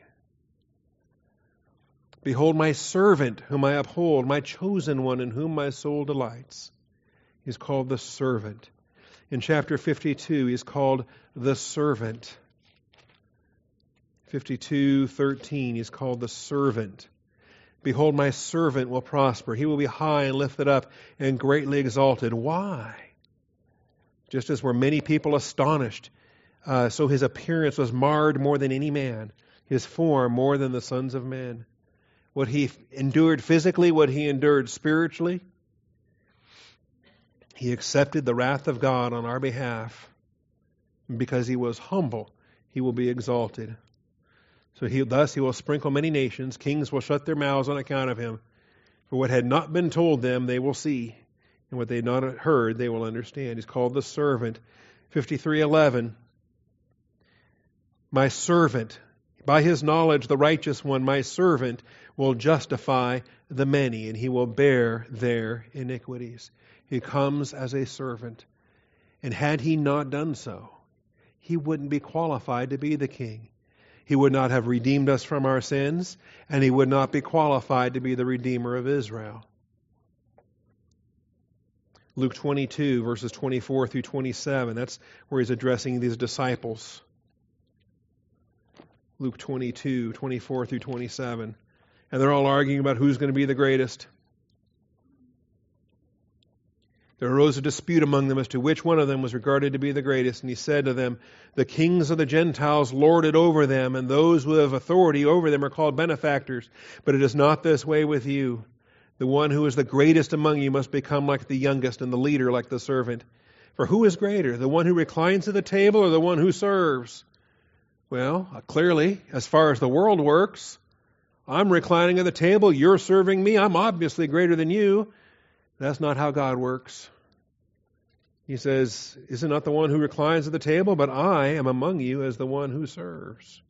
[SPEAKER 1] Behold, my servant, whom I uphold, my chosen one, in whom my soul delights. He's called the servant. In chapter 52, he's called the servant. 52:13 he's called the servant. Behold my servant will prosper. He will be high and lifted up and greatly exalted. Why? Just as were many people astonished, uh, so his appearance was marred more than any man, his form more than the sons of men. What he endured physically, what he endured spiritually, he accepted the wrath of God on our behalf. Because he was humble, he will be exalted. So he, thus he will sprinkle many nations. Kings will shut their mouths on account of him. For what had not been told them, they will see, and what they had not heard, they will understand. He's called the servant. 53:11. My servant, by his knowledge, the righteous one, my servant, will justify the many, and he will bear their iniquities. He comes as a servant. And had he not done so, he wouldn't be qualified to be the king. He would not have redeemed us from our sins, and he would not be qualified to be the Redeemer of Israel. Luke 22, verses 24 through 27, that's where he's addressing these disciples. Luke 22, 24 through 27. And they're all arguing about who's going to be the greatest. There arose a dispute among them as to which one of them was regarded to be the greatest. And he said to them, The kings of the Gentiles lord it over them, and those who have authority over them are called benefactors. But it is not this way with you. The one who is the greatest among you must become like the youngest, and the leader like the servant. For who is greater, the one who reclines at the table or the one who serves? Well, uh, clearly, as far as the world works, I'm reclining at the table, you're serving me, I'm obviously greater than you. That's not how God works. He says, Is it not the one who reclines at the table, but I am among you as the one who serves?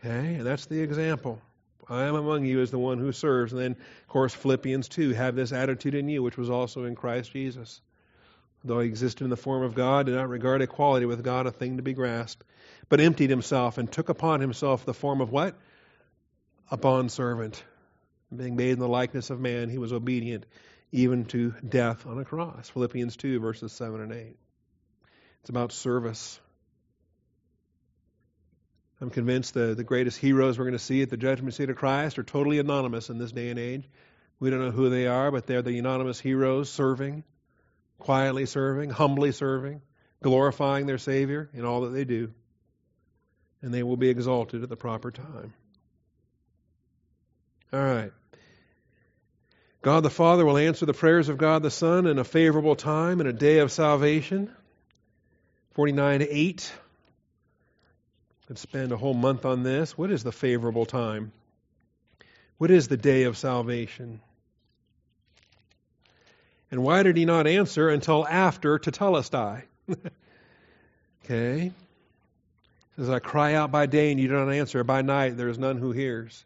[SPEAKER 1] Okay, and that's the example. I am among you as the one who serves. And then, of course, Philippians 2 have this attitude in you, which was also in Christ Jesus. Though he existed in the form of God, did not regard equality with God a thing to be grasped, but emptied himself and took upon himself the form of what? A bondservant being made in the likeness of man, he was obedient even to death on a cross. Philippians 2, verses 7 and 8. It's about service. I'm convinced the, the greatest heroes we're going to see at the judgment seat of Christ are totally anonymous in this day and age. We don't know who they are, but they're the anonymous heroes serving, quietly serving, humbly serving, glorifying their Savior in all that they do. And they will be exalted at the proper time. All right. God the Father will answer the prayers of God the Son in a favorable time, in a day of salvation. 49 to 8. Could spend a whole month on this. What is the favorable time? What is the day of salvation? And why did he not answer until after Tetelestai? okay. Says, I cry out by day and you do not answer. By night there is none who hears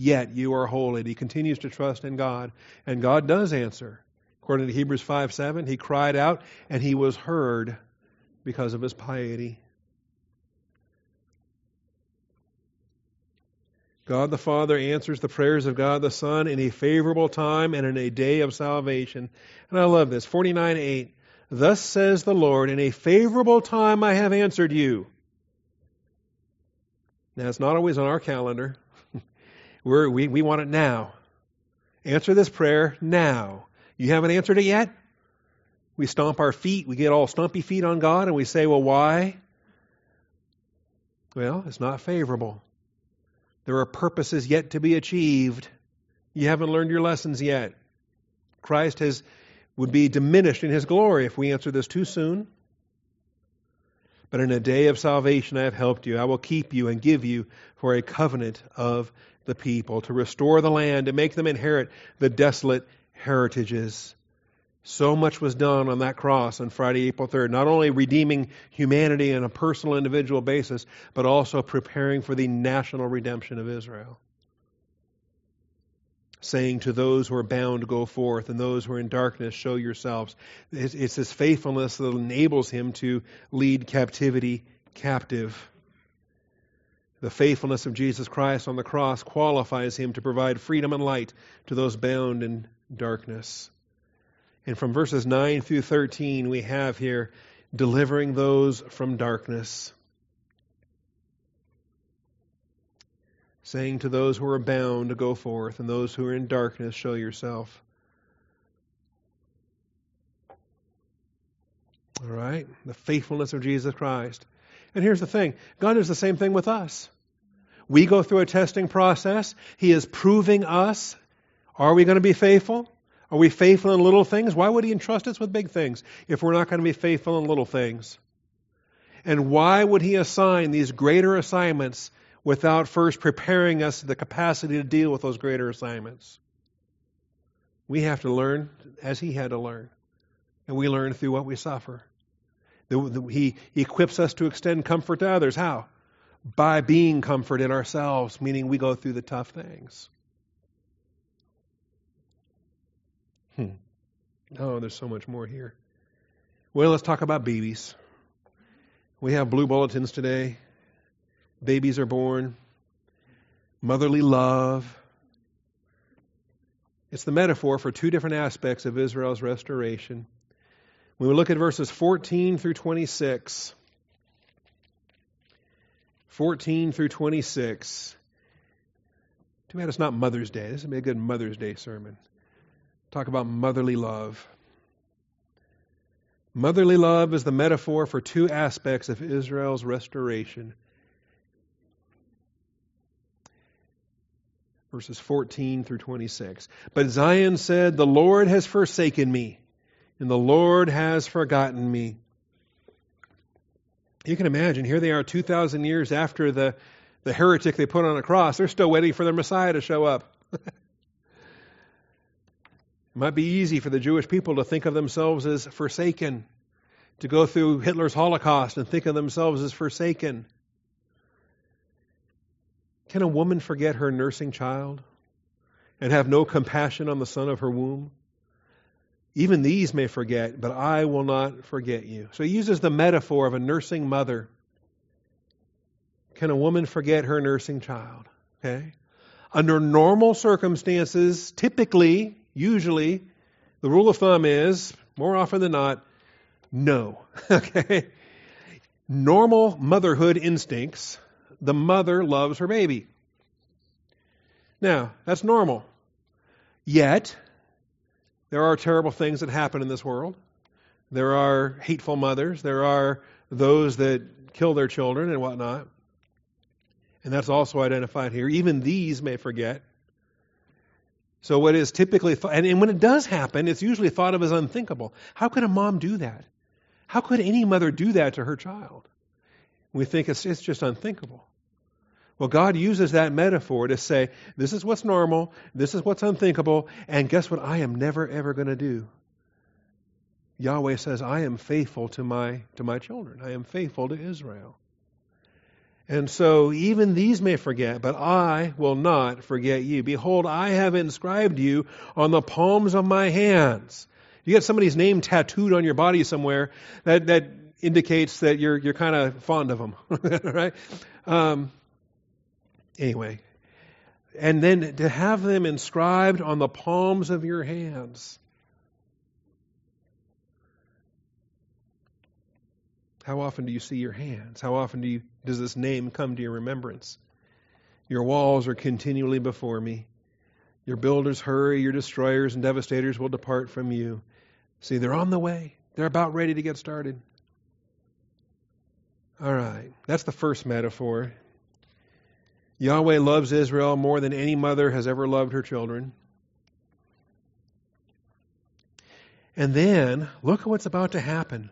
[SPEAKER 1] yet you are holy. And He continues to trust in God, and God does answer. According to Hebrews 5 7, he cried out and he was heard because of his piety. God the Father answers the prayers of God the Son in a favorable time and in a day of salvation. And I love this. 49 8. Thus says the Lord, in a favorable time I have answered you. Now, it's not always on our calendar. We're, we, we want it now. Answer this prayer now. You haven't answered it yet? We stomp our feet, we get all stumpy feet on God, and we say, well, why? Well, it's not favorable. There are purposes yet to be achieved. You haven't learned your lessons yet. Christ has would be diminished in his glory if we answer this too soon. But in a day of salvation I have helped you. I will keep you and give you for a covenant of the people, to restore the land, to make them inherit the desolate heritages. So much was done on that cross on Friday, April 3rd, not only redeeming humanity on a personal, individual basis, but also preparing for the national redemption of Israel. Saying to those who are bound, go forth, and those who are in darkness, show yourselves. It's, this faithfulness that enables him to lead captivity captive. The faithfulness of Jesus Christ on the cross qualifies him to provide freedom and light to those bound in darkness. And from verses 9 through 13, we have here delivering those from darkness. Saying to those who are bound to go forth, and those who are in darkness, show yourself. All right? The faithfulness of Jesus Christ. And here's the thing God does the same thing with us. We go through a testing process. He is proving us. Are we going to be faithful? Are we faithful in little things? Why would He entrust us with big things if we're not going to be faithful in little things? And why would He assign these greater assignments without first preparing us the capacity to deal with those greater assignments? We have to learn as He had to learn. And we learn through what we suffer. He equips us to extend comfort to others. How? By being comfort in ourselves, meaning we go through the tough things. Hmm. Oh, there's so much more here. Well, let's talk about babies. We have blue bulletins today. Babies are born. Motherly love. It's the metaphor for two different aspects of Israel's restoration. When we look at verses 14 through 26, 14 through 26, too bad it's not Mother's Day. This would be a good Mother's Day sermon. Talk about motherly love. Motherly love is the metaphor for two aspects of Israel's restoration. Verses 14 through 26. But Zion said, The Lord has forsaken me and the Lord has forgotten me. You can imagine, here they are 2,000 years after the, the heretic they put on a cross. They're still waiting for their Messiah to show up. it might be easy for the Jewish people to think of themselves as forsaken, to go through Hitler's Holocaust and think of themselves as forsaken. Can a woman forget her nursing child and have no compassion on the son of her womb? Even these may forget, but I will not forget you. So he uses the metaphor of a nursing mother. Can a woman forget her nursing child? Okay? Under normal circumstances, typically, usually, the rule of thumb is, more often than not, no. okay? Normal motherhood instincts, the mother loves her baby. Now, that's normal. Yet, there are terrible things that happen in this world. There are hateful mothers. There are those that kill their children and whatnot. And that's also identified here. Even these may forget. So, what is typically, and, and when it does happen, it's usually thought of as unthinkable. How could a mom do that? How could any mother do that to her child? We think it's, it's just unthinkable. Well, God uses that metaphor to say, this is what's normal, this is what's unthinkable, and guess what I am never ever going to do? Yahweh says, I am faithful to my, to my children. I am faithful to Israel. And so even these may forget, but I will not forget you. Behold, I have inscribed you on the palms of my hands. You get somebody's name tattooed on your body somewhere, that, that indicates that you're, you're kind of fond of them, right? Um, Anyway, and then to have them inscribed on the palms of your hands. How often do you see your hands? How often do you, does this name come to your remembrance? Your walls are continually before me. Your builders hurry, your destroyers and devastators will depart from you. See, they're on the way. They're about ready to get started. All right, that's the first metaphor. Yahweh loves Israel more than any mother has ever loved her children. And then, look at what's about to happen.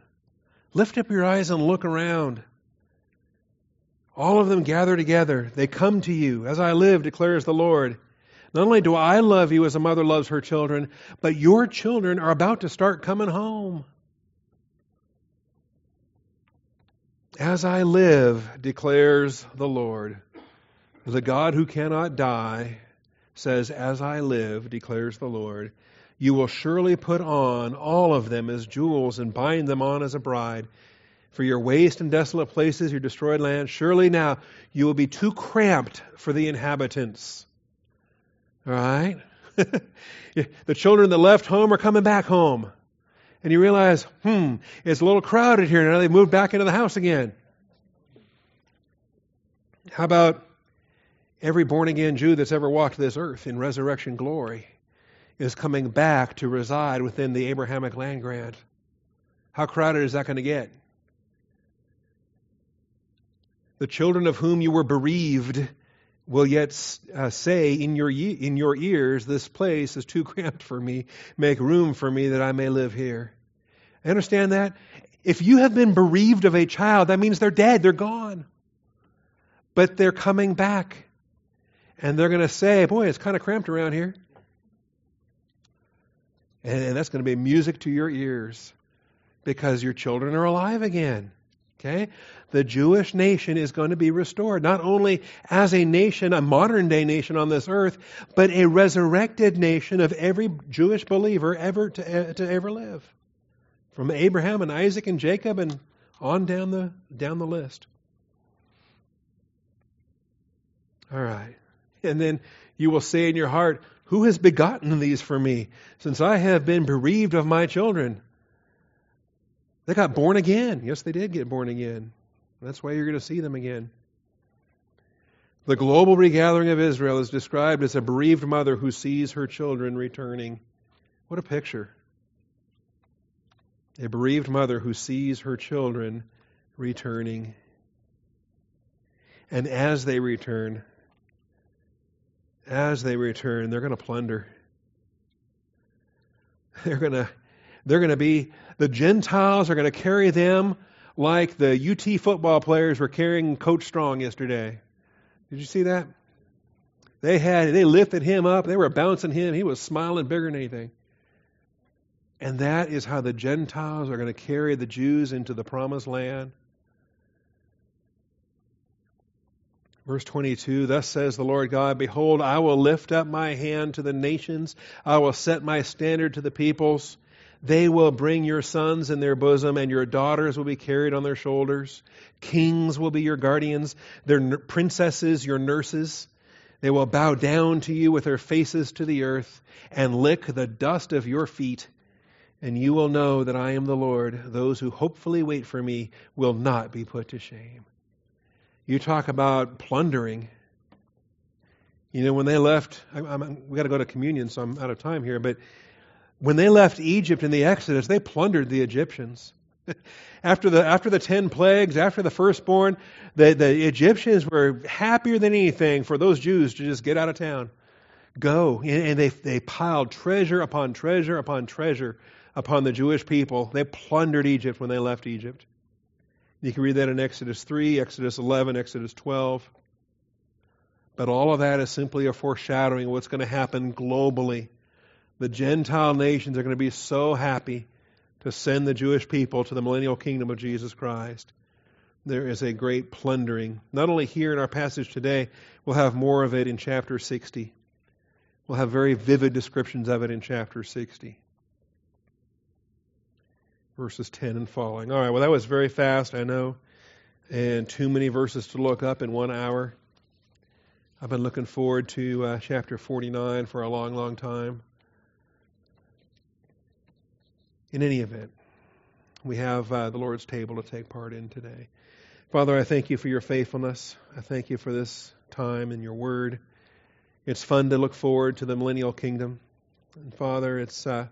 [SPEAKER 1] Lift up your eyes and look around. All of them gather together. They come to you. As I live, declares the Lord. Not only do I love you as a mother loves her children, but your children are about to start coming home. As I live, declares the Lord. The God who cannot die says, As I live, declares the Lord, you will surely put on all of them as jewels and bind them on as a bride. For your waste and desolate places, your destroyed land, surely now you will be too cramped for the inhabitants. All right? the children that left home are coming back home. And you realize, hmm, it's a little crowded here. Now they've moved back into the house again. How about Every born again Jew that's ever walked this earth in resurrection glory is coming back to reside within the Abrahamic land grant. How crowded is that going to get? The children of whom you were bereaved will yet uh, say in your, in your ears, This place is too cramped for me. Make room for me that I may live here. I Understand that? If you have been bereaved of a child, that means they're dead, they're gone. But they're coming back. And they're going to say, Boy, it's kind of cramped around here. And, that's going to be music to your ears because your children are alive again. Okay? The Jewish nation is going to be restored, not only as a nation, a modern day nation on this earth, but a resurrected nation of every Jewish believer ever to, eh, to ever live. From Abraham and Isaac and Jacob and on down the down the list. All right. And then you will say in your heart, Who has begotten these for me, since I have been bereaved of my children? They got born again. Yes, they did get born again. That's why you're going to see them again. The global regathering of Israel is described as a bereaved mother who sees her children returning. What a picture. A bereaved mother who sees her children returning. And as they return, as they return, they're going to plunder. They're going to they're going to be the Gentiles are going to carry them like the UT football players were carrying Coach Strong yesterday. Did you see that? They had they lifted him up. They were bouncing him. He was smiling bigger than anything. And that is how the Gentiles are going to carry the Jews into the promised land. Verse 22 Thus says the Lord God, Behold, I will lift up my hand to the nations, I will set my standard to the peoples. They will bring your sons in their bosom, and your daughters will be carried on their shoulders. Kings will be your guardians, their princesses your nurses. They will bow down to you with their faces to the earth and lick the dust of your feet. And you will know that I am the Lord. Those who hopefully wait for me will not be put to shame. You talk about plundering. You know, when they left, I, we got to go to communion, so I'm out of time here. But when they left Egypt in the Exodus, they plundered the Egyptians. after the after the ten plagues, after the firstborn, the, the Egyptians were happier than anything for those Jews to just get out of town, go, and they they piled treasure upon treasure upon treasure upon the Jewish people. They plundered Egypt when they left Egypt. You can read that in Exodus 3, Exodus 11, Exodus 12. But all of that is simply a foreshadowing of what's going to happen globally. The Gentile nations are going to be so happy to send the Jewish people to the millennial kingdom of Jesus Christ. There is a great plundering. Not only here in our passage today, we'll have more of it in chapter 60. We'll have very vivid descriptions of it in chapter 60 verses 10 and following. All right, well, that was very fast, I know, and too many verses to look up in one hour. I've been looking forward to uh, chapter 49 for a long, long time. In any event, we have uh, the Lord's table to take part in today. Father, I thank you for your faithfulness. I thank you for this time and your word. It's fun to look forward to the millennial kingdom. And Father, it's uh,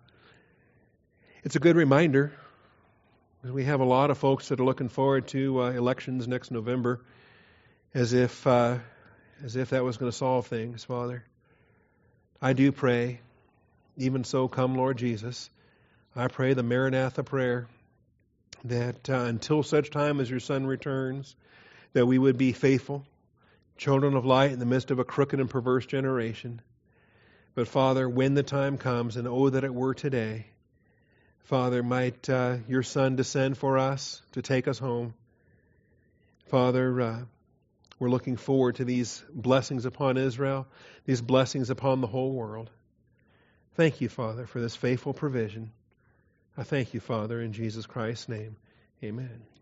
[SPEAKER 1] it's a good reminder we have a lot of folks that are looking forward to uh, elections next November, as if uh, as if that was going to solve things, Father. I do pray, even so, come Lord Jesus. I pray the Maranatha prayer that uh, until such time as your Son returns, that we would be faithful, children of light in the midst of a crooked and perverse generation. But Father, when the time comes, and oh that it were today, Father, might uh, your Son descend for us to take us home. Father, uh, we're looking forward to these blessings upon Israel, these blessings upon the whole world. Thank you, Father, for this faithful provision. I thank you, Father, in Jesus Christ's name. Amen.